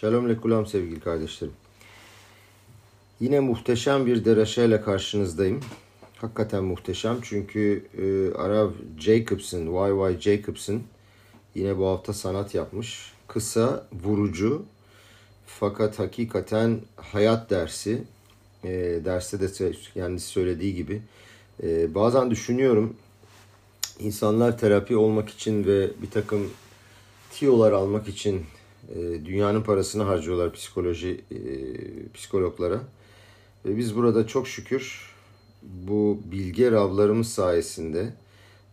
Shalom lekulam sevgili kardeşlerim. Yine muhteşem bir deraşayla karşınızdayım. Hakikaten muhteşem çünkü e, Arav Jacobson, Y.Y. Jacobson yine bu hafta sanat yapmış. Kısa, vurucu fakat hakikaten hayat dersi. E, derste de kendisi söylediği gibi. E, bazen düşünüyorum insanlar terapi olmak için ve bir takım tiyolar almak için dünyanın parasını harcıyorlar psikoloji e, psikologlara. Ve biz burada çok şükür bu bilge ravlarımız sayesinde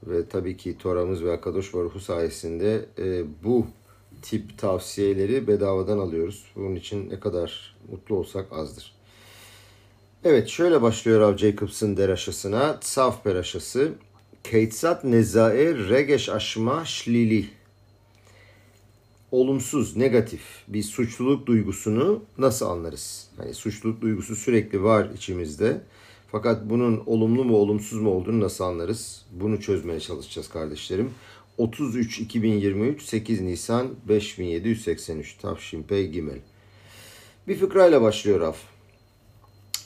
ve tabii ki Tora'mız ve Akadosh Baruhu sayesinde e, bu tip tavsiyeleri bedavadan alıyoruz. Bunun için ne kadar mutlu olsak azdır. Evet şöyle başlıyor Rav Jacobs'ın deraşasına. Tsaf peraşası. Keitzat nezae regeş aşma şlili olumsuz, negatif bir suçluluk duygusunu nasıl anlarız? Hani suçluluk duygusu sürekli var içimizde. Fakat bunun olumlu mu olumsuz mu olduğunu nasıl anlarız? Bunu çözmeye çalışacağız kardeşlerim. 33 2023 8 Nisan 5783 Tavşin Pey Gimel. Bir fıkrayla başlıyor Raf.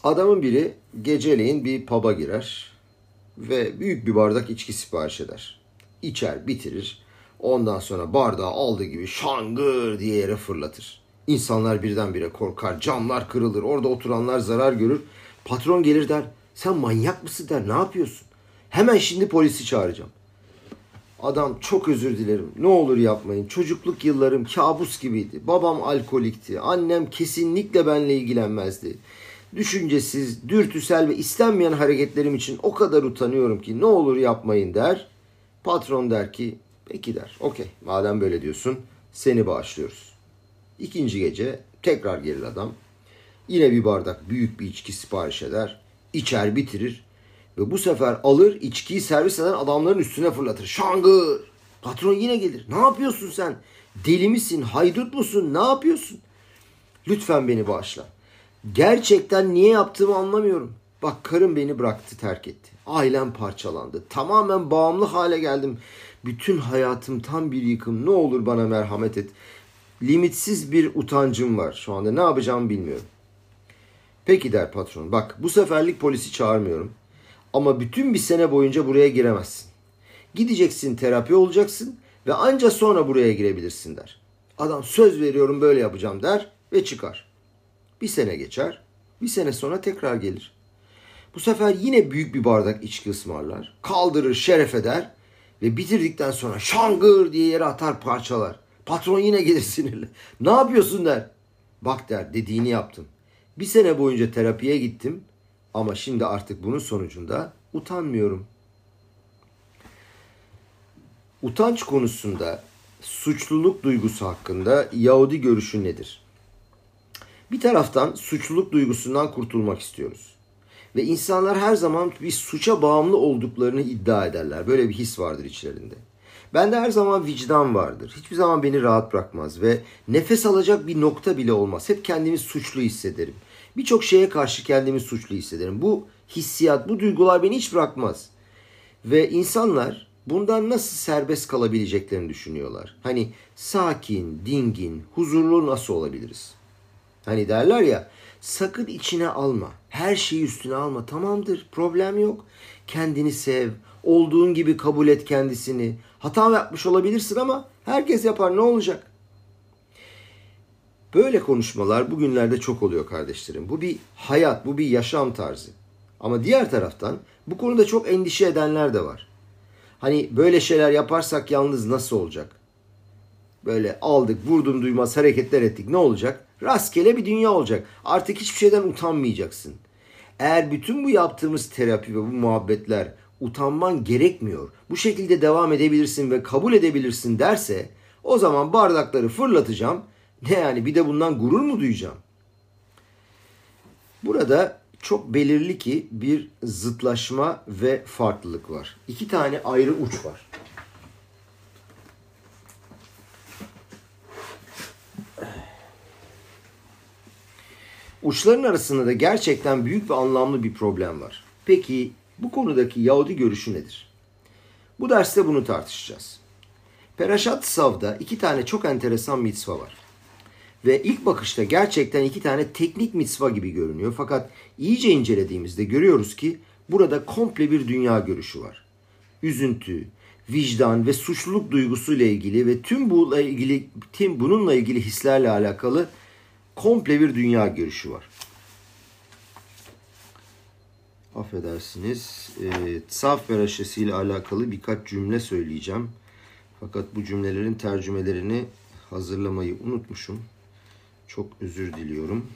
Adamın biri geceleyin bir pub'a girer ve büyük bir bardak içki sipariş eder. İçer, bitirir Ondan sonra bardağı aldığı gibi şangır diye yere fırlatır. İnsanlar birdenbire korkar, camlar kırılır, orada oturanlar zarar görür. Patron gelir der, sen manyak mısın der, ne yapıyorsun? Hemen şimdi polisi çağıracağım. Adam çok özür dilerim. Ne olur yapmayın. Çocukluk yıllarım kabus gibiydi. Babam alkolikti. Annem kesinlikle benle ilgilenmezdi. Düşüncesiz, dürtüsel ve istenmeyen hareketlerim için o kadar utanıyorum ki ne olur yapmayın der. Patron der ki Peki der. Okey madem böyle diyorsun seni bağışlıyoruz. İkinci gece tekrar gelir adam. Yine bir bardak büyük bir içki sipariş eder. İçer bitirir. Ve bu sefer alır içkiyi servis eden adamların üstüne fırlatır. Şangır! Patron yine gelir. Ne yapıyorsun sen? Deli misin? Haydut musun? Ne yapıyorsun? Lütfen beni bağışla. Gerçekten niye yaptığımı anlamıyorum. Bak karım beni bıraktı terk etti. Ailem parçalandı. Tamamen bağımlı hale geldim. Bütün hayatım tam bir yıkım. Ne olur bana merhamet et. Limitsiz bir utancım var şu anda. Ne yapacağımı bilmiyorum. Peki der patron. Bak bu seferlik polisi çağırmıyorum. Ama bütün bir sene boyunca buraya giremezsin. Gideceksin terapi olacaksın ve anca sonra buraya girebilirsin der. Adam söz veriyorum böyle yapacağım der ve çıkar. Bir sene geçer. Bir sene sonra tekrar gelir. Bu sefer yine büyük bir bardak içki ısmarlar. Kaldırır, şeref eder ve bitirdikten sonra şangır diye yere atar parçalar. Patron yine gelir sinirli. Ne yapıyorsun der. Bak der dediğini yaptım. Bir sene boyunca terapiye gittim ama şimdi artık bunun sonucunda utanmıyorum. Utanç konusunda suçluluk duygusu hakkında Yahudi görüşü nedir? Bir taraftan suçluluk duygusundan kurtulmak istiyoruz. Ve insanlar her zaman bir suça bağımlı olduklarını iddia ederler. Böyle bir his vardır içlerinde. Bende her zaman vicdan vardır. Hiçbir zaman beni rahat bırakmaz ve nefes alacak bir nokta bile olmaz. Hep kendimi suçlu hissederim. Birçok şeye karşı kendimi suçlu hissederim. Bu hissiyat, bu duygular beni hiç bırakmaz. Ve insanlar bundan nasıl serbest kalabileceklerini düşünüyorlar. Hani sakin, dingin, huzurlu nasıl olabiliriz? Hani derler ya sakın içine alma. Her şeyi üstüne alma. Tamamdır. Problem yok. Kendini sev. Olduğun gibi kabul et kendisini. Hata yapmış olabilirsin ama herkes yapar. Ne olacak? Böyle konuşmalar bugünlerde çok oluyor kardeşlerim. Bu bir hayat, bu bir yaşam tarzı. Ama diğer taraftan bu konuda çok endişe edenler de var. Hani böyle şeyler yaparsak yalnız nasıl olacak? Böyle aldık, vurdum duymaz hareketler ettik. Ne olacak? Rastgele bir dünya olacak. Artık hiçbir şeyden utanmayacaksın. Eğer bütün bu yaptığımız terapi ve bu muhabbetler utanman gerekmiyor. Bu şekilde devam edebilirsin ve kabul edebilirsin derse o zaman bardakları fırlatacağım. Ne yani bir de bundan gurur mu duyacağım? Burada çok belirli ki bir zıtlaşma ve farklılık var. İki tane ayrı uç var. Uçların arasında da gerçekten büyük ve anlamlı bir problem var. Peki bu konudaki Yahudi görüşü nedir? Bu derste bunu tartışacağız. Peraşat Sav'da iki tane çok enteresan mitzva var. Ve ilk bakışta gerçekten iki tane teknik mitzva gibi görünüyor. Fakat iyice incelediğimizde görüyoruz ki burada komple bir dünya görüşü var. Üzüntü, vicdan ve suçluluk duygusuyla ilgili ve tüm bununla ilgili tüm bununla ilgili hislerle alakalı komple bir dünya görüşü var. Affedersiniz. E, Tsaf Beraşesi ile alakalı birkaç cümle söyleyeceğim. Fakat bu cümlelerin tercümelerini hazırlamayı unutmuşum. Çok özür diliyorum.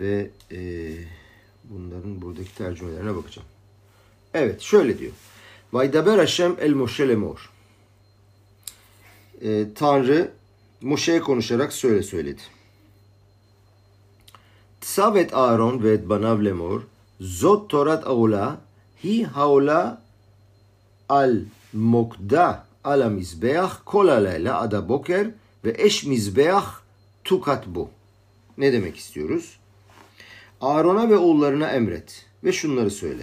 Ve e, bunların buradaki tercümelerine bakacağım. Evet şöyle diyor. Vaydaber Hashem el Moshe lemor. E, Tanrı Moşe'ye konuşarak söyle söyledi. Tsav et Aaron ve banav lemor. Zot torat aula hi haola al mokda ala mizbeach kol alayla ada boker ve eş mizbeach tukat bu. Ne demek istiyoruz? Aaron'a ve oğullarına emret ve şunları söyle.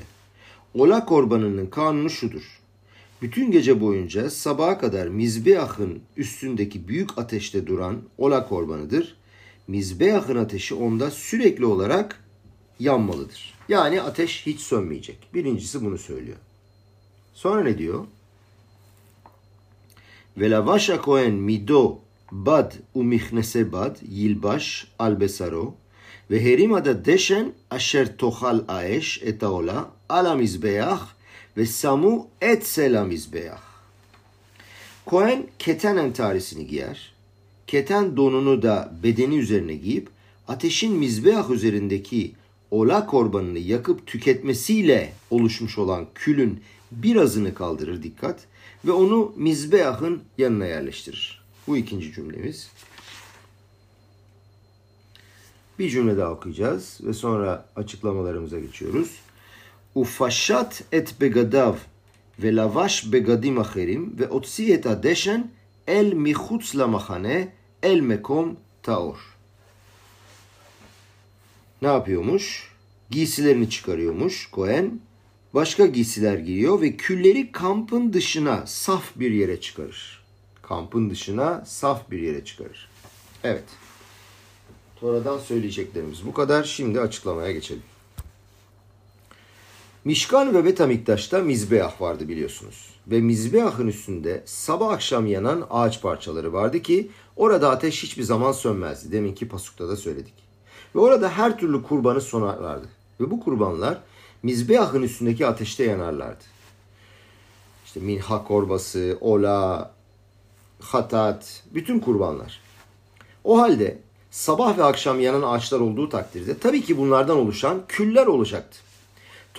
Ola korbanının kanunu şudur. Bütün gece boyunca sabaha kadar Mizbeah'ın üstündeki büyük ateşte duran ola korbanıdır. Mizbeah'ın ateşi onda sürekli olarak yanmalıdır. Yani ateş hiç sönmeyecek. Birincisi bunu söylüyor. Sonra ne diyor? Ve lavasha kohen mido bad umihnese bad yilbash al besaro ve herimada deşen asher tohal aeş et haola al המזבח ושמו אצל המזבח. Kohen keten entarisini giyer. Keten donunu da bedeni üzerine giyip ateşin mizbeah üzerindeki ola korbanını yakıp tüketmesiyle oluşmuş olan külün birazını kaldırır dikkat ve onu mizbeahın yanına yerleştirir. Bu ikinci cümlemiz. Bir cümle daha okuyacağız ve sonra açıklamalarımıza geçiyoruz. ופשט את בגדיו ולבש בגדים אחרים והוציא את הדשן אל מחוץ למחנה, אל מקום taor. Ne yapıyormuş? Giysilerini çıkarıyormuş Kohen. Başka giysiler giyiyor ve külleri kampın dışına saf bir yere çıkarır. Kampın dışına saf bir yere çıkarır. Evet. Tora'dan söyleyeceklerimiz bu kadar. Şimdi açıklamaya geçelim. Mişkan ve Betamiktaş'ta mizbeah vardı biliyorsunuz. Ve mizbeahın üstünde sabah akşam yanan ağaç parçaları vardı ki orada ateş hiçbir zaman sönmezdi. Deminki pasukta da söyledik. Ve orada her türlü kurbanı sonarlardı. Ve bu kurbanlar mizbeahın üstündeki ateşte yanarlardı. İşte minha korbası, ola, hatat, bütün kurbanlar. O halde sabah ve akşam yanan ağaçlar olduğu takdirde tabii ki bunlardan oluşan küller olacaktı.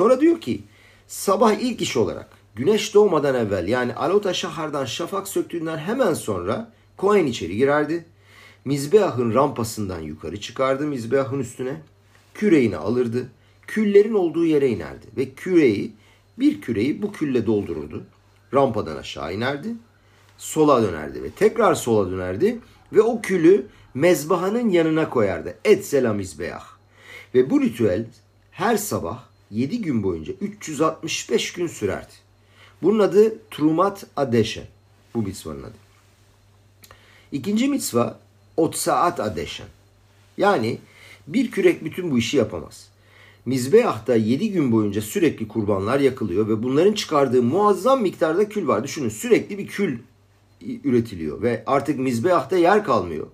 Tora diyor ki sabah ilk iş olarak güneş doğmadan evvel yani Alota Şahar'dan şafak söktüğünden hemen sonra Kohen içeri girerdi. Mizbeahın rampasından yukarı çıkardı Mizbeahın üstüne. Küreğini alırdı. Küllerin olduğu yere inerdi. Ve küreği bir küreği bu külle doldururdu. Rampadan aşağı inerdi. Sola dönerdi ve tekrar sola dönerdi. Ve o külü mezbahanın yanına koyardı. Et selam mizbeah. Ve bu ritüel her sabah 7 gün boyunca 365 gün sürerdi. Bunun adı Trumat Adeşen. Bu mitzvanın adı. İkinci mitzva Otsaat Adeşen. Yani bir kürek bütün bu işi yapamaz. Mizbeah'ta 7 gün boyunca sürekli kurbanlar yakılıyor ve bunların çıkardığı muazzam miktarda kül var. Düşünün sürekli bir kül üretiliyor ve artık Mizbeah'ta yer kalmıyor.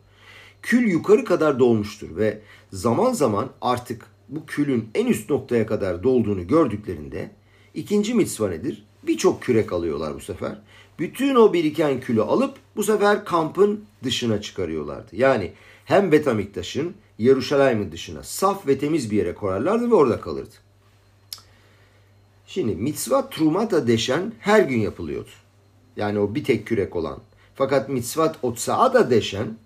Kül yukarı kadar dolmuştur ve zaman zaman artık bu külün en üst noktaya kadar dolduğunu gördüklerinde ikinci mitzva nedir? Birçok kürek alıyorlar bu sefer. Bütün o biriken külü alıp bu sefer kampın dışına çıkarıyorlardı. Yani hem Betamiktaş'ın Yeruşalayim'in dışına saf ve temiz bir yere koyarlardı ve orada kalırdı. Şimdi mitzvat trumata deşen her gün yapılıyordu. Yani o bir tek kürek olan. Fakat mitzvat otsaada deşen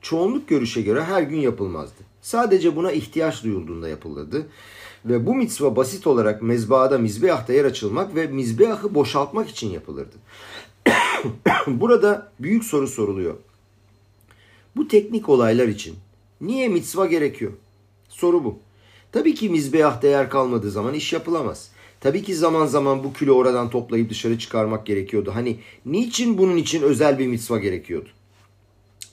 çoğunluk görüşe göre her gün yapılmazdı. Sadece buna ihtiyaç duyulduğunda yapılırdı. Ve bu mitzva basit olarak mezbahada mizbeahta yer açılmak ve mizbeahı boşaltmak için yapılırdı. Burada büyük soru soruluyor. Bu teknik olaylar için niye mitzva gerekiyor? Soru bu. Tabii ki mizbeah değer kalmadığı zaman iş yapılamaz. Tabii ki zaman zaman bu külü oradan toplayıp dışarı çıkarmak gerekiyordu. Hani niçin bunun için özel bir mitzva gerekiyordu?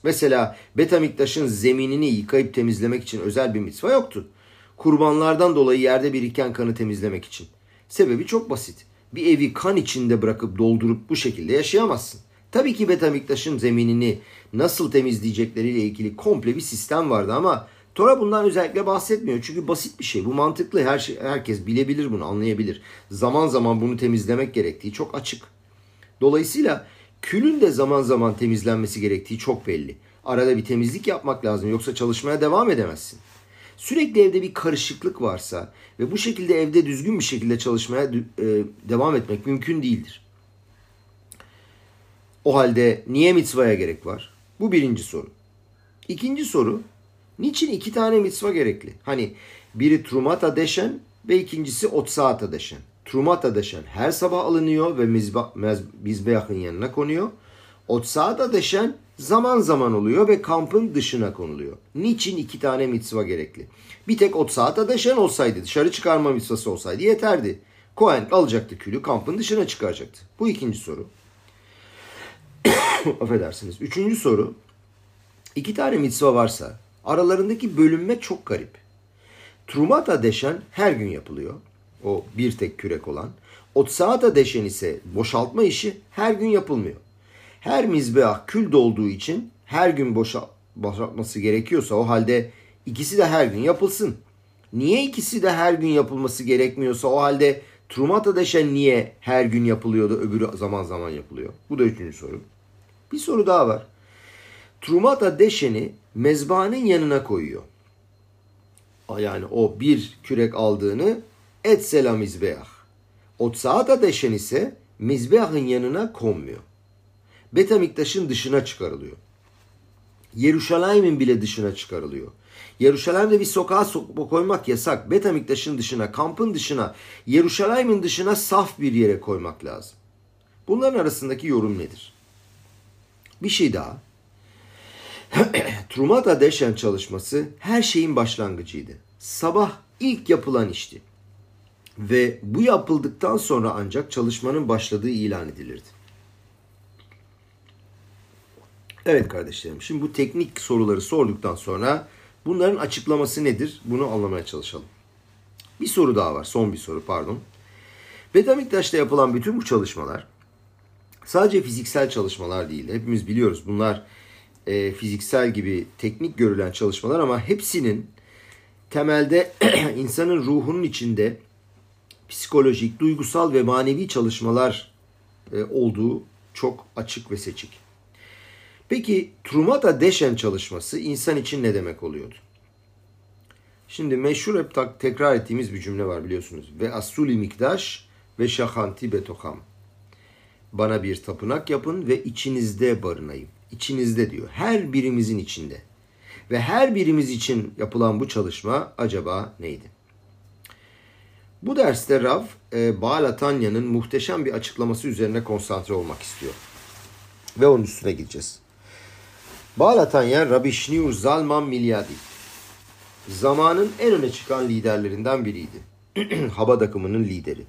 Mesela Betamiktaş'ın zeminini yıkayıp temizlemek için özel bir mitzva yoktu. Kurbanlardan dolayı yerde biriken kanı temizlemek için. Sebebi çok basit. Bir evi kan içinde bırakıp doldurup bu şekilde yaşayamazsın. Tabii ki Betamiktaş'ın zeminini nasıl temizleyecekleriyle ilgili komple bir sistem vardı ama Tora bundan özellikle bahsetmiyor. Çünkü basit bir şey. Bu mantıklı. Her şey, herkes bilebilir bunu, anlayabilir. Zaman zaman bunu temizlemek gerektiği çok açık. Dolayısıyla külün de zaman zaman temizlenmesi gerektiği çok belli. Arada bir temizlik yapmak lazım yoksa çalışmaya devam edemezsin. Sürekli evde bir karışıklık varsa ve bu şekilde evde düzgün bir şekilde çalışmaya e, devam etmek mümkün değildir. O halde niye mitzvaya gerek var? Bu birinci soru. İkinci soru, niçin iki tane mitzva gerekli? Hani biri trumata deşen ve ikincisi otsaata deşen. Trumata deşen her sabah alınıyor ve mizbehın yanına konuyor. Otsaata deşen zaman zaman oluyor ve kampın dışına konuluyor. Niçin iki tane mitzva gerekli? Bir tek otsaata deşen olsaydı, dışarı çıkarma mitzvası olsaydı yeterdi. Kohen alacaktı külü, kampın dışına çıkaracaktı. Bu ikinci soru. Affedersiniz. Üçüncü soru. İki tane mitzva varsa aralarındaki bölünme çok garip. Trumata deşen her gün yapılıyor. O bir tek kürek olan. Otsaata deşen ise boşaltma işi her gün yapılmıyor. Her mizbeah kül dolduğu için her gün boşa, boşaltması gerekiyorsa o halde ikisi de her gün yapılsın. Niye ikisi de her gün yapılması gerekmiyorsa o halde Trumata deşen niye her gün yapılıyordu öbürü zaman zaman yapılıyor? Bu da üçüncü soru. Bir soru daha var. Trumata deşeni mezbahanın yanına koyuyor. Yani o bir kürek aldığını et selam mizbeah. Otsaata deşen ise mizbeahın yanına konmuyor. Betamiktaş'ın dışına çıkarılıyor. Yeruşalayim'in bile dışına çıkarılıyor. Yeruşalayim'de bir sokağa koymak yasak. Betamiktaş'ın dışına, kampın dışına, Yeruşalayim'in dışına saf bir yere koymak lazım. Bunların arasındaki yorum nedir? Bir şey daha. Trumata Deşen çalışması her şeyin başlangıcıydı. Sabah ilk yapılan işti. Ve bu yapıldıktan sonra ancak çalışmanın başladığı ilan edilirdi. Evet kardeşlerim şimdi bu teknik soruları sorduktan sonra bunların açıklaması nedir? Bunu anlamaya çalışalım. Bir soru daha var. Son bir soru pardon. Betamiktaş'ta yapılan bütün bu çalışmalar sadece fiziksel çalışmalar değil. Hepimiz biliyoruz bunlar e, fiziksel gibi teknik görülen çalışmalar ama hepsinin temelde insanın ruhunun içinde psikolojik, duygusal ve manevi çalışmalar e, olduğu çok açık ve seçik. Peki Trumata Deşen çalışması insan için ne demek oluyordu? Şimdi meşhur hep tekrar ettiğimiz bir cümle var biliyorsunuz. Ve asuli mikdaş ve şahanti betoham. Bana bir tapınak yapın ve içinizde barınayım. İçinizde diyor. Her birimizin içinde. Ve her birimiz için yapılan bu çalışma acaba neydi? Bu derste Rav e, Baal Tanya'nın muhteşem bir açıklaması üzerine konsantre olmak istiyor. Ve onun üstüne gideceğiz. Bağlatan yer Rabbi Şniur Zalman Milyadi. Zamanın en öne çıkan liderlerinden biriydi. Haba akımının lideri.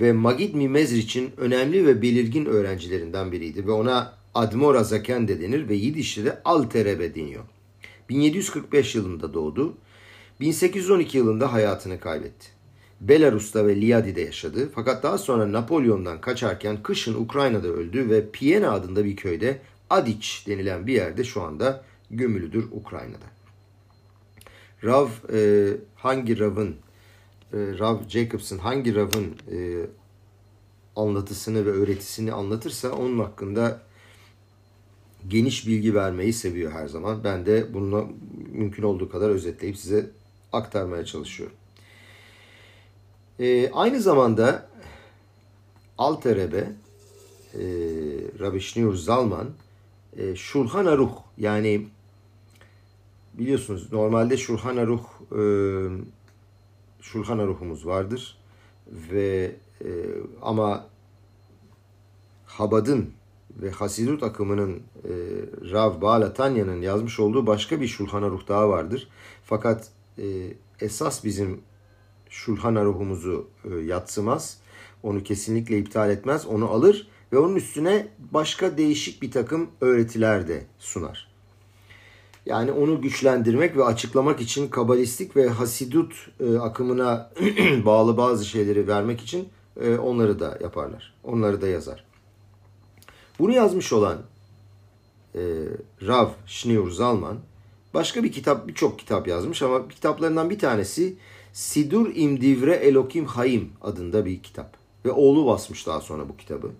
Ve Magid Mimezriç'in önemli ve belirgin öğrencilerinden biriydi. Ve ona Admor Zaken de denir ve Yidiş'te de Alterebe deniyor. 1745 yılında doğdu. 1812 yılında hayatını kaybetti. Belarus'ta ve Liadi'de yaşadı. Fakat daha sonra Napolyon'dan kaçarken kışın Ukrayna'da öldü ve Piena adında bir köyde Adiç denilen bir yerde şu anda gömülüdür Ukrayna'da. Rav e, hangi Rav'ın e, Rav Jacobs'ın hangi Rav'ın e, anlatısını ve öğretisini anlatırsa onun hakkında geniş bilgi vermeyi seviyor her zaman. Ben de bunu mümkün olduğu kadar özetleyip size aktarmaya çalışıyorum. E, aynı zamanda Alterebe e, Rabbi Shneur Zalman e, Şulhan Aruh yani biliyorsunuz normalde Şulhan Aruh e, Şulhan Aruh'umuz vardır ve e, ama Habad'ın ve Hasidut akımının e, Rav Balatanya'nın yazmış olduğu başka bir Şulhan Aruh daha vardır. Fakat e, esas bizim Şulhan Aruh'umuzu e, yatsımaz. Onu kesinlikle iptal etmez. Onu alır ve onun üstüne başka değişik bir takım öğretiler de sunar. Yani onu güçlendirmek ve açıklamak için kabalistik ve hasidut e, akımına bağlı bazı şeyleri vermek için e, onları da yaparlar. Onları da yazar. Bunu yazmış olan e, Rav Schneur Zalman başka bir kitap, birçok kitap yazmış ama kitaplarından bir tanesi Sidur İmdivre Elokim Hayim adında bir kitap. Ve oğlu basmış daha sonra bu kitabı.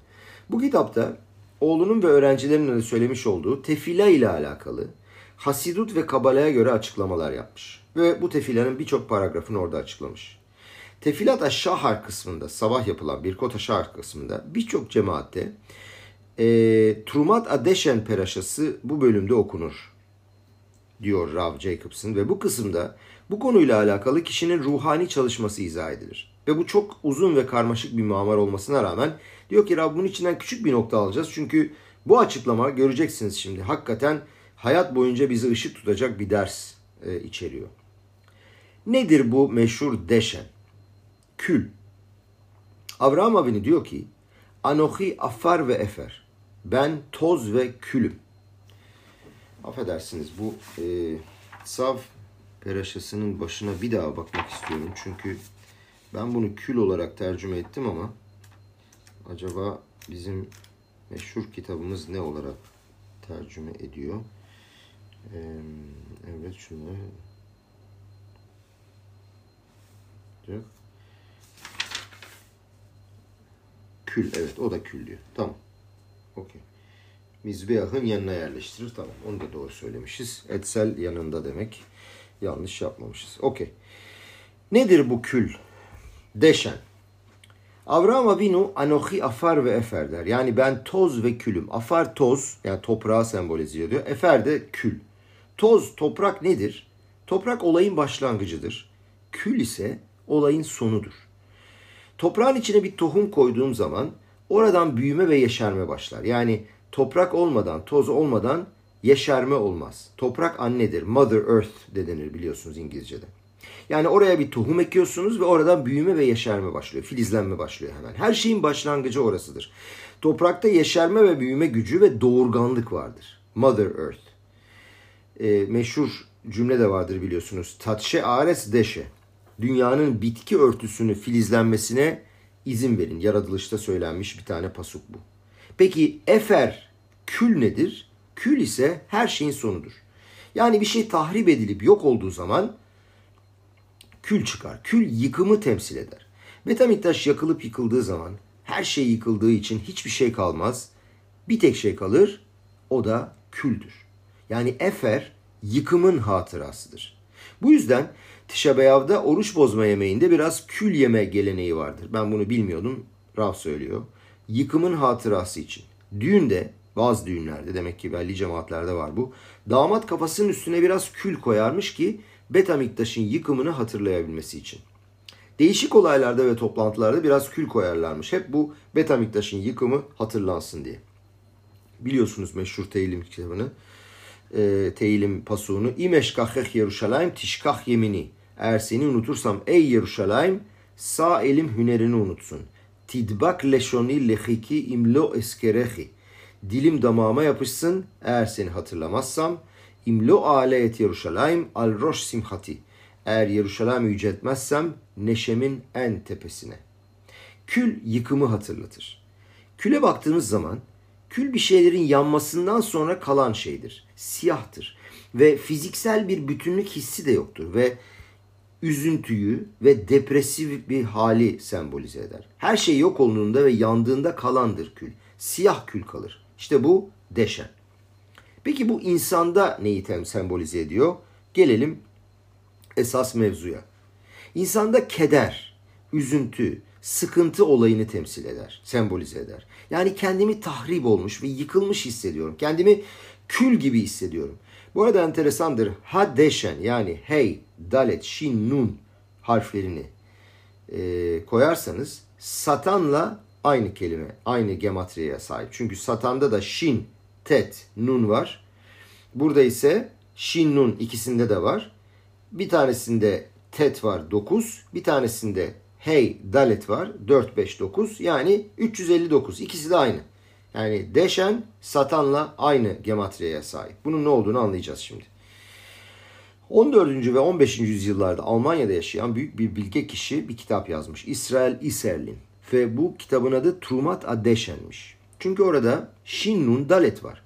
Bu kitapta oğlunun ve öğrencilerinin de söylemiş olduğu tefila ile alakalı Hasidut ve Kabala'ya göre açıklamalar yapmış. Ve bu tefilanın birçok paragrafını orada açıklamış. Tefilat Aşşahar kısmında, sabah yapılan Birkot Aşşahar kısmında birçok cemaatte e, Trumat Adeşen peraşası bu bölümde okunur diyor Rav Jacobson ve bu kısımda bu konuyla alakalı kişinin ruhani çalışması izah edilir. Ve bu çok uzun ve karmaşık bir mamar olmasına rağmen diyor ki Rav bunun içinden küçük bir nokta alacağız. Çünkü bu açıklama göreceksiniz şimdi hakikaten hayat boyunca bizi ışık tutacak bir ders e, içeriyor. Nedir bu meşhur deşen? Kül. Avraham Avini diyor ki Anohi afar ve efer. Ben toz ve külüm. Affedersiniz bu e, Sav peraşasının başına bir daha bakmak istiyorum. Çünkü ben bunu kül olarak tercüme ettim ama acaba bizim meşhur kitabımız ne olarak tercüme ediyor? Ee, evet şunu Kül evet o da kül diyor. Tamam. Okey. Mizbeyahın yanına yerleştirir. Tamam onu da doğru söylemişiz. Etsel yanında demek. Yanlış yapmamışız. Okey. Nedir bu kül? Deşen. Avraham Avinu anohi afar ve efer der. Yani ben toz ve külüm. Afar toz yani toprağı sembolize ediyor. Efer de kül. Toz, toprak nedir? Toprak olayın başlangıcıdır. Kül ise olayın sonudur. Toprağın içine bir tohum koyduğum zaman oradan büyüme ve yeşerme başlar. Yani toprak olmadan, toz olmadan yeşerme olmaz. Toprak annedir. Mother Earth de denir biliyorsunuz İngilizce'de. Yani oraya bir tohum ekiyorsunuz ve oradan büyüme ve yeşerme başlıyor. Filizlenme başlıyor hemen. Her şeyin başlangıcı orasıdır. Toprakta yeşerme ve büyüme gücü ve doğurganlık vardır. Mother Earth. E, meşhur cümle de vardır biliyorsunuz. Tatşe ares deşe. Dünyanın bitki örtüsünü filizlenmesine izin verin. Yaratılışta söylenmiş bir tane pasuk bu. Peki efer kül nedir? Kül ise her şeyin sonudur. Yani bir şey tahrip edilip yok olduğu zaman kül çıkar. Kül yıkımı temsil eder. Betamiktaş yakılıp yıkıldığı zaman her şey yıkıldığı için hiçbir şey kalmaz. Bir tek şey kalır o da küldür. Yani efer yıkımın hatırasıdır. Bu yüzden Tişabeyav'da oruç bozma yemeğinde biraz kül yeme geleneği vardır. Ben bunu bilmiyordum. Rav söylüyor. Yıkımın hatırası için. Düğünde bazı düğünlerde demek ki belli cemaatlerde var bu. Damat kafasının üstüne biraz kül koyarmış ki Betamiktaş'ın yıkımını hatırlayabilmesi için. Değişik olaylarda ve toplantılarda biraz kül koyarlarmış. Hep bu Betamiktaş'ın yıkımı hatırlansın diye. Biliyorsunuz meşhur Tehilim kitabını. E, tehilim pasuğunu. İmeşkaheh Yeruşalayim tişkah yemini. Eğer seni unutursam ey Yeruşalayim sağ elim hünerini unutsun. Tidbak leşoni lehiki imlo eskerehi. Dilim damağıma yapışsın eğer seni hatırlamazsam İmlo ale et Yeruşalayim al roş simhati. Eğer Yeruşalayim'i yüceltmezsem neşemin en tepesine. Kül yıkımı hatırlatır. Küle baktığımız zaman kül bir şeylerin yanmasından sonra kalan şeydir. Siyahtır. Ve fiziksel bir bütünlük hissi de yoktur. Ve üzüntüyü ve depresif bir hali sembolize eder. Her şey yok olduğunda ve yandığında kalandır kül. Siyah kül kalır. İşte bu deşen. Peki bu insanda neyi tem sembolize ediyor? Gelelim esas mevzuya. İnsanda keder, üzüntü, sıkıntı olayını temsil eder, sembolize eder. Yani kendimi tahrip olmuş ve yıkılmış hissediyorum. Kendimi kül gibi hissediyorum. Bu arada enteresandır. Ha deşen yani hey, dalet, shin, nun harflerini e, koyarsanız satanla aynı kelime, aynı gematriye sahip. Çünkü satanda da shin tet, nun var. Burada ise shin, nun ikisinde de var. Bir tanesinde tet var 9. Bir tanesinde hey, dalet var 4, 5, 9. Yani 359. İkisi de aynı. Yani deşen satanla aynı gematriyeye sahip. Bunun ne olduğunu anlayacağız şimdi. 14. ve 15. yüzyıllarda Almanya'da yaşayan büyük bir bilge kişi bir kitap yazmış. İsrail Iserlin. Ve bu kitabın adı Trumat Adeşen'miş. Çünkü orada Shin Nun Dalet var.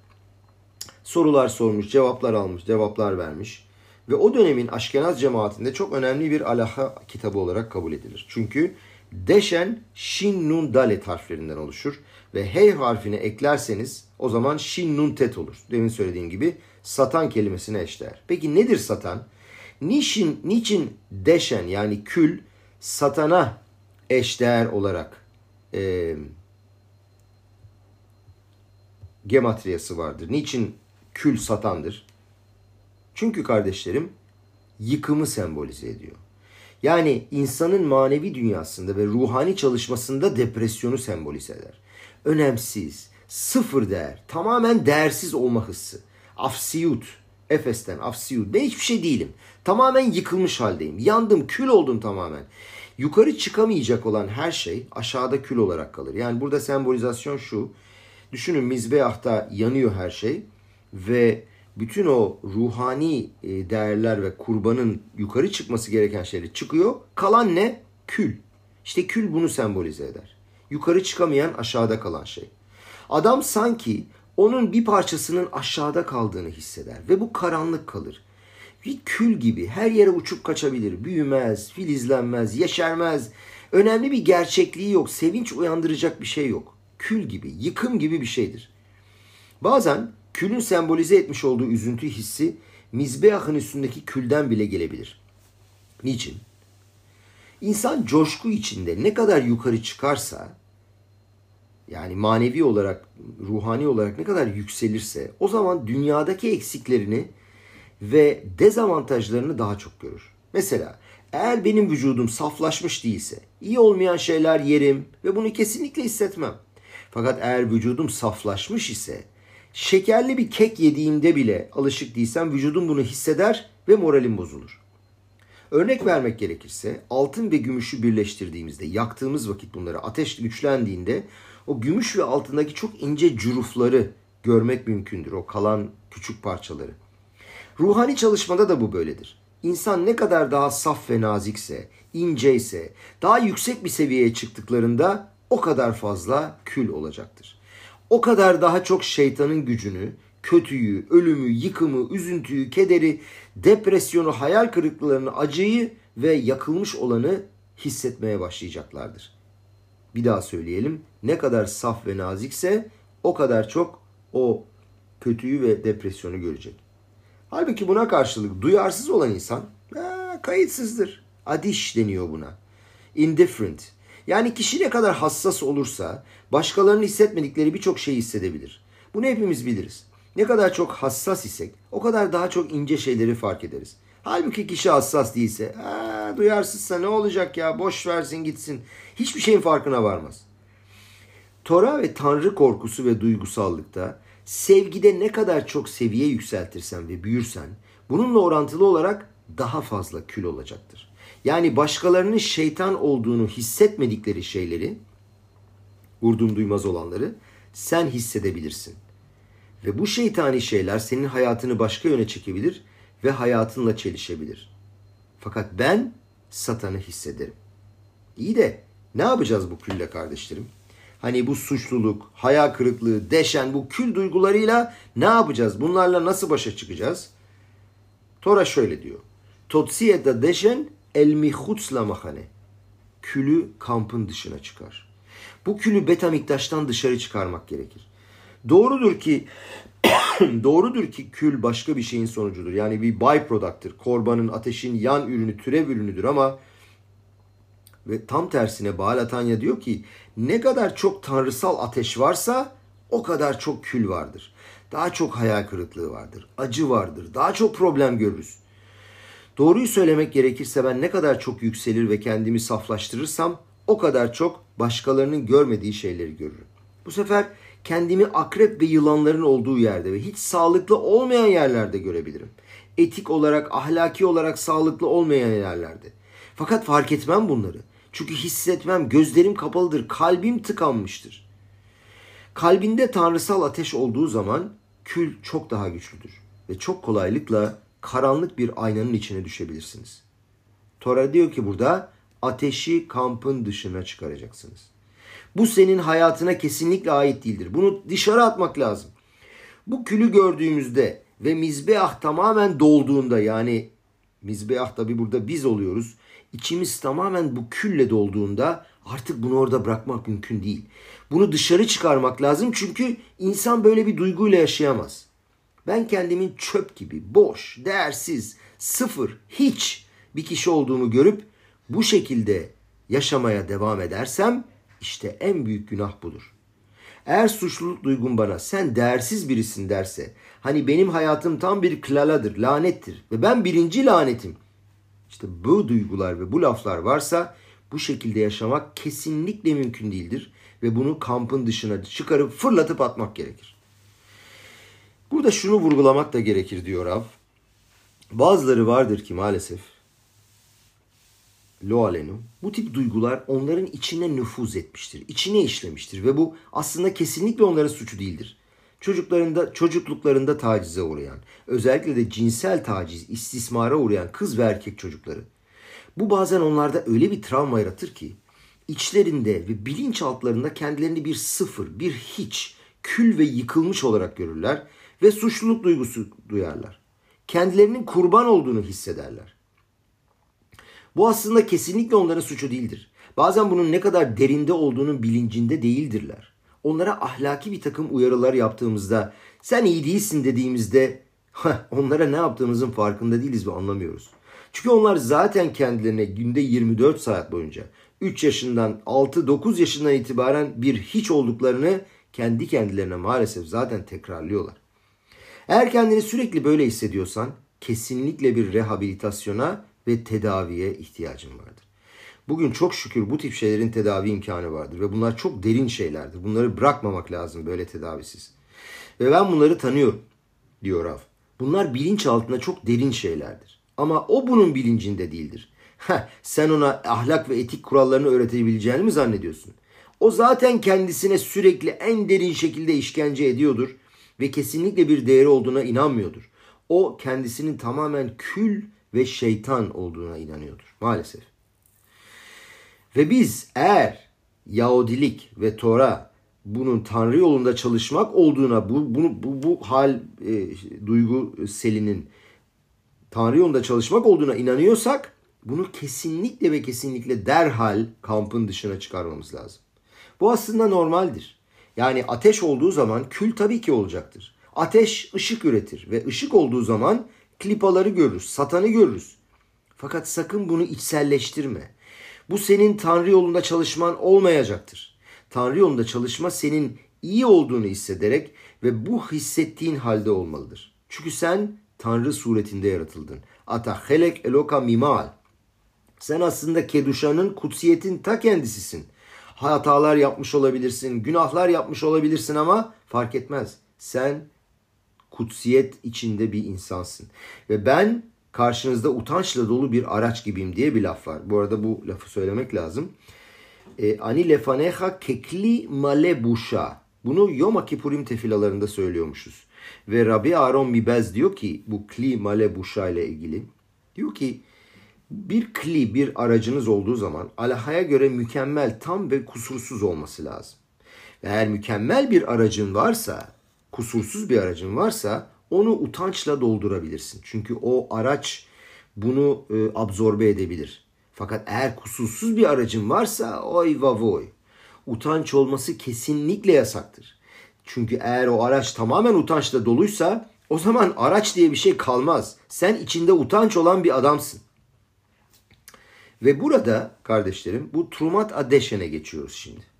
Sorular sormuş, cevaplar almış, cevaplar vermiş. Ve o dönemin Aşkenaz cemaatinde çok önemli bir alaha kitabı olarak kabul edilir. Çünkü Deşen Shin Nun Dalet harflerinden oluşur. Ve Hey harfine eklerseniz o zaman Shin Nun Tet olur. Demin söylediğim gibi satan kelimesine eşdeğer. Peki nedir satan? Niçin, niçin Deşen yani kül satana eşdeğer olarak e, gematriyası vardır? Niçin kül satandır? Çünkü kardeşlerim yıkımı sembolize ediyor. Yani insanın manevi dünyasında ve ruhani çalışmasında depresyonu sembolize eder. Önemsiz, sıfır değer, tamamen değersiz olma hissi. Afsiyut, Efes'ten afsiyut. Ben hiçbir şey değilim. Tamamen yıkılmış haldeyim. Yandım, kül oldum tamamen. Yukarı çıkamayacak olan her şey aşağıda kül olarak kalır. Yani burada sembolizasyon şu. Düşünün mizbehta yanıyor her şey ve bütün o ruhani e, değerler ve kurbanın yukarı çıkması gereken şeyler çıkıyor. Kalan ne? Kül. İşte kül bunu sembolize eder. Yukarı çıkamayan aşağıda kalan şey. Adam sanki onun bir parçasının aşağıda kaldığını hisseder ve bu karanlık kalır. Bir kül gibi her yere uçup kaçabilir, büyümez, filizlenmez, yeşermez. Önemli bir gerçekliği yok, sevinç uyandıracak bir şey yok. Kül gibi, yıkım gibi bir şeydir. Bazen külün sembolize etmiş olduğu üzüntü hissi mizbehın üstündeki külden bile gelebilir. Niçin? İnsan coşku içinde ne kadar yukarı çıkarsa yani manevi olarak, ruhani olarak ne kadar yükselirse o zaman dünyadaki eksiklerini ve dezavantajlarını daha çok görür. Mesela eğer benim vücudum saflaşmış değilse, iyi olmayan şeyler yerim ve bunu kesinlikle hissetmem. Fakat eğer vücudum saflaşmış ise, şekerli bir kek yediğimde bile alışık değilsem vücudum bunu hisseder ve moralim bozulur. Örnek vermek gerekirse altın ve gümüşü birleştirdiğimizde, yaktığımız vakit bunları ateş güçlendiğinde o gümüş ve altındaki çok ince cürufları görmek mümkündür. O kalan küçük parçaları. Ruhani çalışmada da bu böyledir. İnsan ne kadar daha saf ve nazikse, inceyse, daha yüksek bir seviyeye çıktıklarında o kadar fazla kül olacaktır. O kadar daha çok şeytanın gücünü, kötüyü, ölümü, yıkımı, üzüntüyü, kederi, depresyonu, hayal kırıklıklarını, acıyı ve yakılmış olanı hissetmeye başlayacaklardır. Bir daha söyleyelim. Ne kadar saf ve nazikse o kadar çok o kötüyü ve depresyonu görecek. Halbuki buna karşılık duyarsız olan insan ee, kayıtsızdır. Adiş deniyor buna. Indifferent. Yani kişi ne kadar hassas olursa başkalarının hissetmedikleri birçok şeyi hissedebilir. Bunu hepimiz biliriz. Ne kadar çok hassas isek o kadar daha çok ince şeyleri fark ederiz. Halbuki kişi hassas değilse, duyarsızsa ne olacak ya boş versin gitsin. Hiçbir şeyin farkına varmaz. Tora ve Tanrı korkusu ve duygusallıkta sevgide ne kadar çok seviye yükseltirsen ve büyürsen bununla orantılı olarak daha fazla kül olacaktır. Yani başkalarının şeytan olduğunu hissetmedikleri şeyleri, vurdum duymaz olanları sen hissedebilirsin. Ve bu şeytani şeyler senin hayatını başka yöne çekebilir ve hayatınla çelişebilir. Fakat ben satanı hissederim. İyi de ne yapacağız bu külle kardeşlerim? Hani bu suçluluk, hayal kırıklığı, deşen bu kül duygularıyla ne yapacağız? Bunlarla nasıl başa çıkacağız? Tora şöyle diyor. Totsiyeta deşen el mihutsla mahane. Külü kampın dışına çıkar. Bu külü Betamiktaş'tan dışarı çıkarmak gerekir. Doğrudur ki doğrudur ki kül başka bir şeyin sonucudur. Yani bir byproduct'tır. Korbanın, ateşin yan ürünü, türev ürünüdür ama ve tam tersine Baal Atanya diyor ki ne kadar çok tanrısal ateş varsa o kadar çok kül vardır. Daha çok hayal kırıklığı vardır. Acı vardır. Daha çok problem görürüz. Doğruyu söylemek gerekirse ben ne kadar çok yükselir ve kendimi saflaştırırsam o kadar çok başkalarının görmediği şeyleri görürüm. Bu sefer kendimi akrep ve yılanların olduğu yerde ve hiç sağlıklı olmayan yerlerde görebilirim. Etik olarak, ahlaki olarak sağlıklı olmayan yerlerde. Fakat fark etmem bunları. Çünkü hissetmem, gözlerim kapalıdır, kalbim tıkanmıştır. Kalbinde tanrısal ateş olduğu zaman kül çok daha güçlüdür ve çok kolaylıkla karanlık bir aynanın içine düşebilirsiniz. Tora diyor ki burada ateşi kampın dışına çıkaracaksınız. Bu senin hayatına kesinlikle ait değildir. Bunu dışarı atmak lazım. Bu külü gördüğümüzde ve mizbeah tamamen dolduğunda yani mizbeah tabi burada biz oluyoruz. İçimiz tamamen bu külle dolduğunda artık bunu orada bırakmak mümkün değil. Bunu dışarı çıkarmak lazım çünkü insan böyle bir duyguyla yaşayamaz. Ben kendimin çöp gibi, boş, değersiz, sıfır, hiç bir kişi olduğumu görüp bu şekilde yaşamaya devam edersem işte en büyük günah budur. Eğer suçluluk duygun bana sen değersiz birisin derse hani benim hayatım tam bir klaladır, lanettir ve ben birinci lanetim. İşte bu duygular ve bu laflar varsa bu şekilde yaşamak kesinlikle mümkün değildir ve bunu kampın dışına çıkarıp fırlatıp atmak gerekir. Burada şunu vurgulamak da gerekir diyor Rav. Bazıları vardır ki maalesef Loalenu bu tip duygular onların içine nüfuz etmiştir. içine işlemiştir ve bu aslında kesinlikle onların suçu değildir. Çocuklarında, çocukluklarında tacize uğrayan, özellikle de cinsel taciz, istismara uğrayan kız ve erkek çocukları. Bu bazen onlarda öyle bir travma yaratır ki içlerinde ve bilinçaltlarında kendilerini bir sıfır, bir hiç, kül ve yıkılmış olarak görürler ve suçluluk duygusu duyarlar. Kendilerinin kurban olduğunu hissederler. Bu aslında kesinlikle onların suçu değildir. Bazen bunun ne kadar derinde olduğunun bilincinde değildirler. Onlara ahlaki bir takım uyarılar yaptığımızda, sen iyi değilsin dediğimizde onlara ne yaptığımızın farkında değiliz ve anlamıyoruz. Çünkü onlar zaten kendilerine günde 24 saat boyunca 3 yaşından 6-9 yaşından itibaren bir hiç olduklarını kendi kendilerine maalesef zaten tekrarlıyorlar. Eğer kendini sürekli böyle hissediyorsan kesinlikle bir rehabilitasyona ve tedaviye ihtiyacın vardır. Bugün çok şükür bu tip şeylerin tedavi imkanı vardır ve bunlar çok derin şeylerdir. Bunları bırakmamak lazım böyle tedavisiz. Ve ben bunları tanıyorum diyor Rav. Bunlar bilinç altında çok derin şeylerdir. Ama o bunun bilincinde değildir. Heh, sen ona ahlak ve etik kurallarını öğretebileceğini mi zannediyorsun? O zaten kendisine sürekli en derin şekilde işkence ediyordur ve kesinlikle bir değeri olduğuna inanmıyordur. O kendisinin tamamen kül ve şeytan olduğuna inanıyordur maalesef. Ve biz eğer Yahudilik ve Tora bunun Tanrı yolunda çalışmak olduğuna bu bunu bu, bu hal e, duygu selinin Tanrı yolunda çalışmak olduğuna inanıyorsak bunu kesinlikle ve kesinlikle derhal kampın dışına çıkarmamız lazım. Bu aslında normaldir. Yani ateş olduğu zaman kül tabii ki olacaktır. Ateş ışık üretir ve ışık olduğu zaman klipaları görürüz, satanı görürüz. Fakat sakın bunu içselleştirme. Bu senin Tanrı yolunda çalışman olmayacaktır. Tanrı yolunda çalışma senin iyi olduğunu hissederek ve bu hissettiğin halde olmalıdır. Çünkü sen Tanrı suretinde yaratıldın. Ata helek eloka mimal. Sen aslında Keduşa'nın kutsiyetin ta kendisisin. Hatalar yapmış olabilirsin, günahlar yapmış olabilirsin ama fark etmez. Sen kutsiyet içinde bir insansın. Ve ben karşınızda utançla dolu bir araç gibiyim diye bir laf var. Bu arada bu lafı söylemek lazım. E, Ani lefaneha kekli male buşa. Bunu Yom Kippurim tefilalarında söylüyormuşuz. Ve Rabbi Aaron Mibez diyor ki bu kli male buşa ile ilgili. Diyor ki bir kli bir aracınız olduğu zaman Allah'a göre mükemmel, tam ve kusursuz olması lazım. Eğer mükemmel bir aracın varsa kusursuz bir aracın varsa onu utançla doldurabilirsin. Çünkü o araç bunu e, absorbe edebilir. Fakat eğer kusursuz bir aracın varsa oy vavoy. Utanç olması kesinlikle yasaktır. Çünkü eğer o araç tamamen utançla doluysa o zaman araç diye bir şey kalmaz. Sen içinde utanç olan bir adamsın. Ve burada kardeşlerim bu Trumat Adeşen'e geçiyoruz şimdi.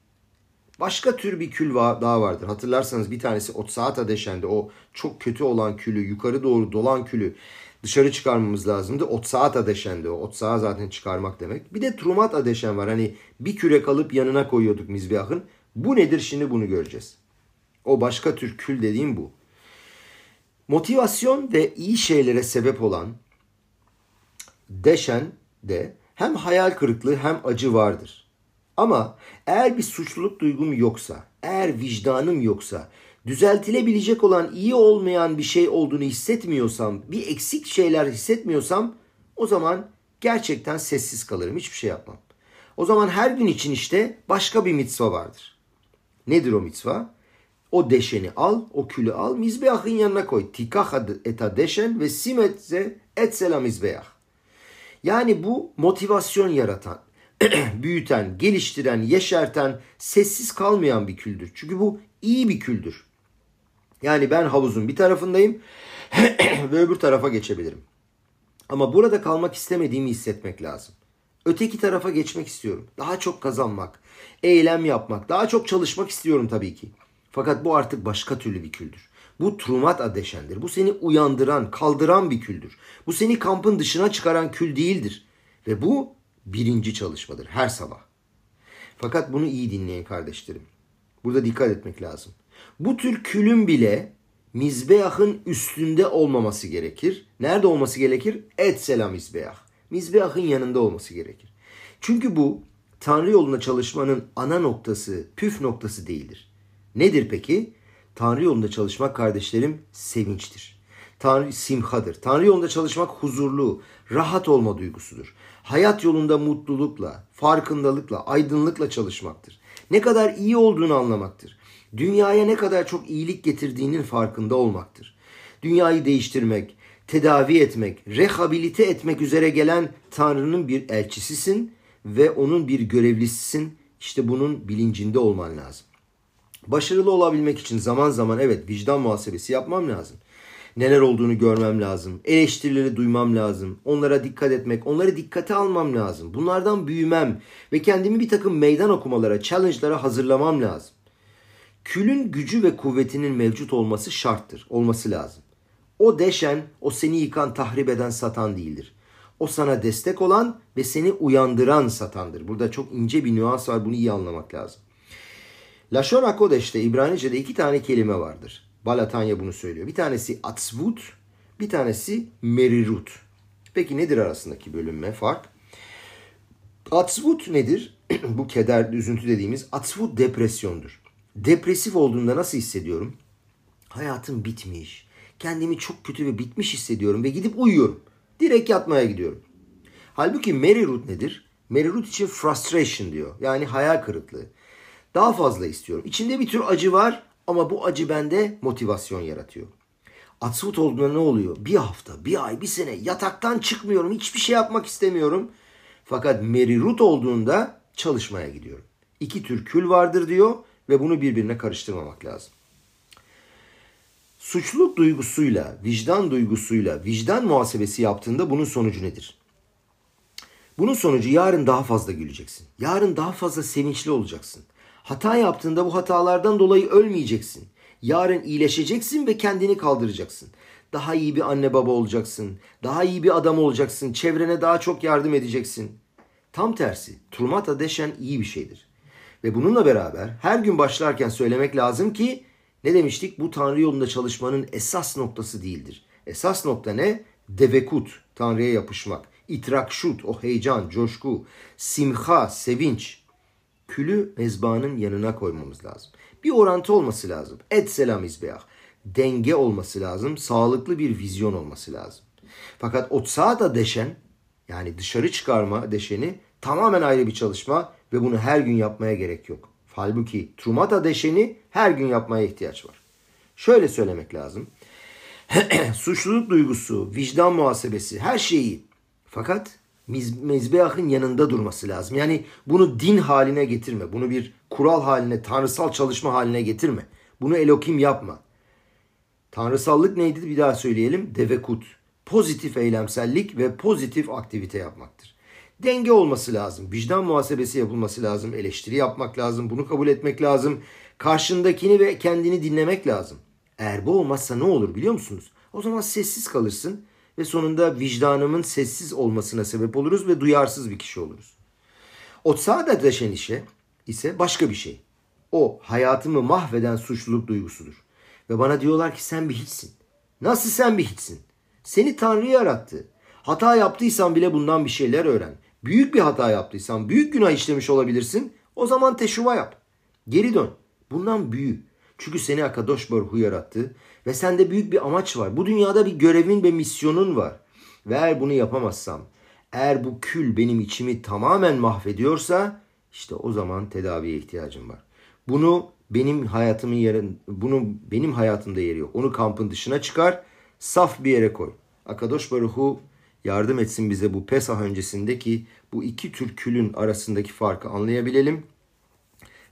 Başka tür bir kül daha vardır. Hatırlarsanız bir tanesi Otsaat Adeşen'de o çok kötü olan külü, yukarı doğru dolan külü dışarı çıkarmamız lazımdı. Otsaat Adeşen'de o. Otsaat zaten çıkarmak demek. Bir de Trumat Adeşen var. Hani bir kürek alıp yanına koyuyorduk mizbahın. Bu nedir şimdi bunu göreceğiz. O başka tür kül dediğim bu. Motivasyon ve iyi şeylere sebep olan deşen de hem hayal kırıklığı hem acı vardır. Ama eğer bir suçluluk duygum yoksa, eğer vicdanım yoksa, düzeltilebilecek olan iyi olmayan bir şey olduğunu hissetmiyorsam, bir eksik şeyler hissetmiyorsam o zaman gerçekten sessiz kalırım. Hiçbir şey yapmam. O zaman her gün için işte başka bir mitzva vardır. Nedir o mitzva? O deşeni al, o külü al, mizbeahın yanına koy. Tikah eta deşen ve simetse etsela mizbeah. Yani bu motivasyon yaratan, büyüten, geliştiren, yeşerten, sessiz kalmayan bir küldür. Çünkü bu iyi bir küldür. Yani ben havuzun bir tarafındayım ve öbür tarafa geçebilirim. Ama burada kalmak istemediğimi hissetmek lazım. Öteki tarafa geçmek istiyorum. Daha çok kazanmak, eylem yapmak, daha çok çalışmak istiyorum tabii ki. Fakat bu artık başka türlü bir küldür. Bu trumat adeşendir. Bu seni uyandıran, kaldıran bir küldür. Bu seni kampın dışına çıkaran kül değildir. Ve bu birinci çalışmadır her sabah. Fakat bunu iyi dinleyin kardeşlerim. Burada dikkat etmek lazım. Bu tür külün bile mizbeahın üstünde olmaması gerekir. Nerede olması gerekir? Et selam mizbeah. Mizbeahın yanında olması gerekir. Çünkü bu Tanrı yolunda çalışmanın ana noktası, püf noktası değildir. Nedir peki? Tanrı yolunda çalışmak kardeşlerim sevinçtir. Tanrı simhadır. Tanrı yolunda çalışmak huzurlu, rahat olma duygusudur. Hayat yolunda mutlulukla, farkındalıkla, aydınlıkla çalışmaktır. Ne kadar iyi olduğunu anlamaktır. Dünyaya ne kadar çok iyilik getirdiğinin farkında olmaktır. Dünyayı değiştirmek, tedavi etmek, rehabilite etmek üzere gelen Tanrı'nın bir elçisisin ve onun bir görevlisisin. İşte bunun bilincinde olman lazım. Başarılı olabilmek için zaman zaman evet vicdan muhasebesi yapmam lazım. Neler olduğunu görmem lazım. Eleştirileri duymam lazım. Onlara dikkat etmek, onları dikkate almam lazım. Bunlardan büyümem ve kendimi bir takım meydan okumalara, challenge'lara hazırlamam lazım. Külün gücü ve kuvvetinin mevcut olması şarttır, olması lazım. O deşen, o seni yıkan, tahrip eden satan değildir. O sana destek olan ve seni uyandıran satandır. Burada çok ince bir nüans var, bunu iyi anlamak lazım. Lashon HaKodesh'te İbranice'de iki tane kelime vardır. Balatanya bunu söylüyor. Bir tanesi atzvut, bir tanesi merirut. Peki nedir arasındaki bölünme, fark? Atzvut nedir? Bu keder, üzüntü dediğimiz atzvut depresyondur. Depresif olduğunda nasıl hissediyorum? Hayatım bitmiş. Kendimi çok kötü ve bitmiş hissediyorum ve gidip uyuyorum. Direkt yatmaya gidiyorum. Halbuki merirut nedir? Merirut için frustration diyor. Yani hayal kırıklığı. Daha fazla istiyorum. İçinde bir tür acı var ama bu acı bende motivasyon yaratıyor. Atsvut olduğunda ne oluyor? Bir hafta, bir ay, bir sene yataktan çıkmıyorum. Hiçbir şey yapmak istemiyorum. Fakat merirut olduğunda çalışmaya gidiyorum. İki tür kül vardır diyor ve bunu birbirine karıştırmamak lazım. Suçluluk duygusuyla, vicdan duygusuyla, vicdan muhasebesi yaptığında bunun sonucu nedir? Bunun sonucu yarın daha fazla güleceksin. Yarın daha fazla sevinçli olacaksın. Hata yaptığında bu hatalardan dolayı ölmeyeceksin. Yarın iyileşeceksin ve kendini kaldıracaksın. Daha iyi bir anne baba olacaksın. Daha iyi bir adam olacaksın. Çevrene daha çok yardım edeceksin. Tam tersi, turmata deşen iyi bir şeydir. Ve bununla beraber her gün başlarken söylemek lazım ki ne demiştik? Bu Tanrı yolunda çalışmanın esas noktası değildir. Esas nokta ne? Devekut, Tanrı'ya yapışmak. İtrakşut, o heyecan, coşku. Simha, sevinç külü mezbanın yanına koymamız lazım. Bir orantı olması lazım. Et selam izbeah. Denge olması lazım. Sağlıklı bir vizyon olması lazım. Fakat da deşen yani dışarı çıkarma deşeni tamamen ayrı bir çalışma ve bunu her gün yapmaya gerek yok. Halbuki trumata deşeni her gün yapmaya ihtiyaç var. Şöyle söylemek lazım. Suçluluk duygusu, vicdan muhasebesi her şeyi. Fakat mezbehın yanında durması lazım. Yani bunu din haline getirme. Bunu bir kural haline, tanrısal çalışma haline getirme. Bunu Elokim yapma. Tanrısallık neydi bir daha söyleyelim. Devekut. Pozitif eylemsellik ve pozitif aktivite yapmaktır. Denge olması lazım. Vicdan muhasebesi yapılması lazım. Eleştiri yapmak lazım. Bunu kabul etmek lazım. Karşındakini ve kendini dinlemek lazım. Eğer bu olmazsa ne olur biliyor musunuz? O zaman sessiz kalırsın ve sonunda vicdanımın sessiz olmasına sebep oluruz ve duyarsız bir kişi oluruz. O saadet deşen işe ise başka bir şey. O hayatımı mahveden suçluluk duygusudur. Ve bana diyorlar ki sen bir hiçsin. Nasıl sen bir hiçsin? Seni Tanrı yarattı. Hata yaptıysan bile bundan bir şeyler öğren. Büyük bir hata yaptıysan, büyük günah işlemiş olabilirsin. O zaman teşuva yap. Geri dön. Bundan büyü. Çünkü seni Akadosh Baruhu yarattı ve sende büyük bir amaç var. Bu dünyada bir görevin ve misyonun var. Ve eğer bunu yapamazsam, eğer bu kül benim içimi tamamen mahvediyorsa işte o zaman tedaviye ihtiyacım var. Bunu benim hayatımın yerin, bunu benim hayatımda yeri yok. Onu kampın dışına çıkar, saf bir yere koy. Akadosh Baruhu yardım etsin bize bu Pesah öncesindeki bu iki tür külün arasındaki farkı anlayabilelim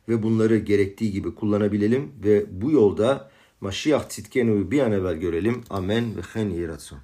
ve bunları gerektiği gibi kullanabilelim ve bu yolda Maşiyah Titkenu'yu bir an evvel görelim. Amen ve hen yiratson.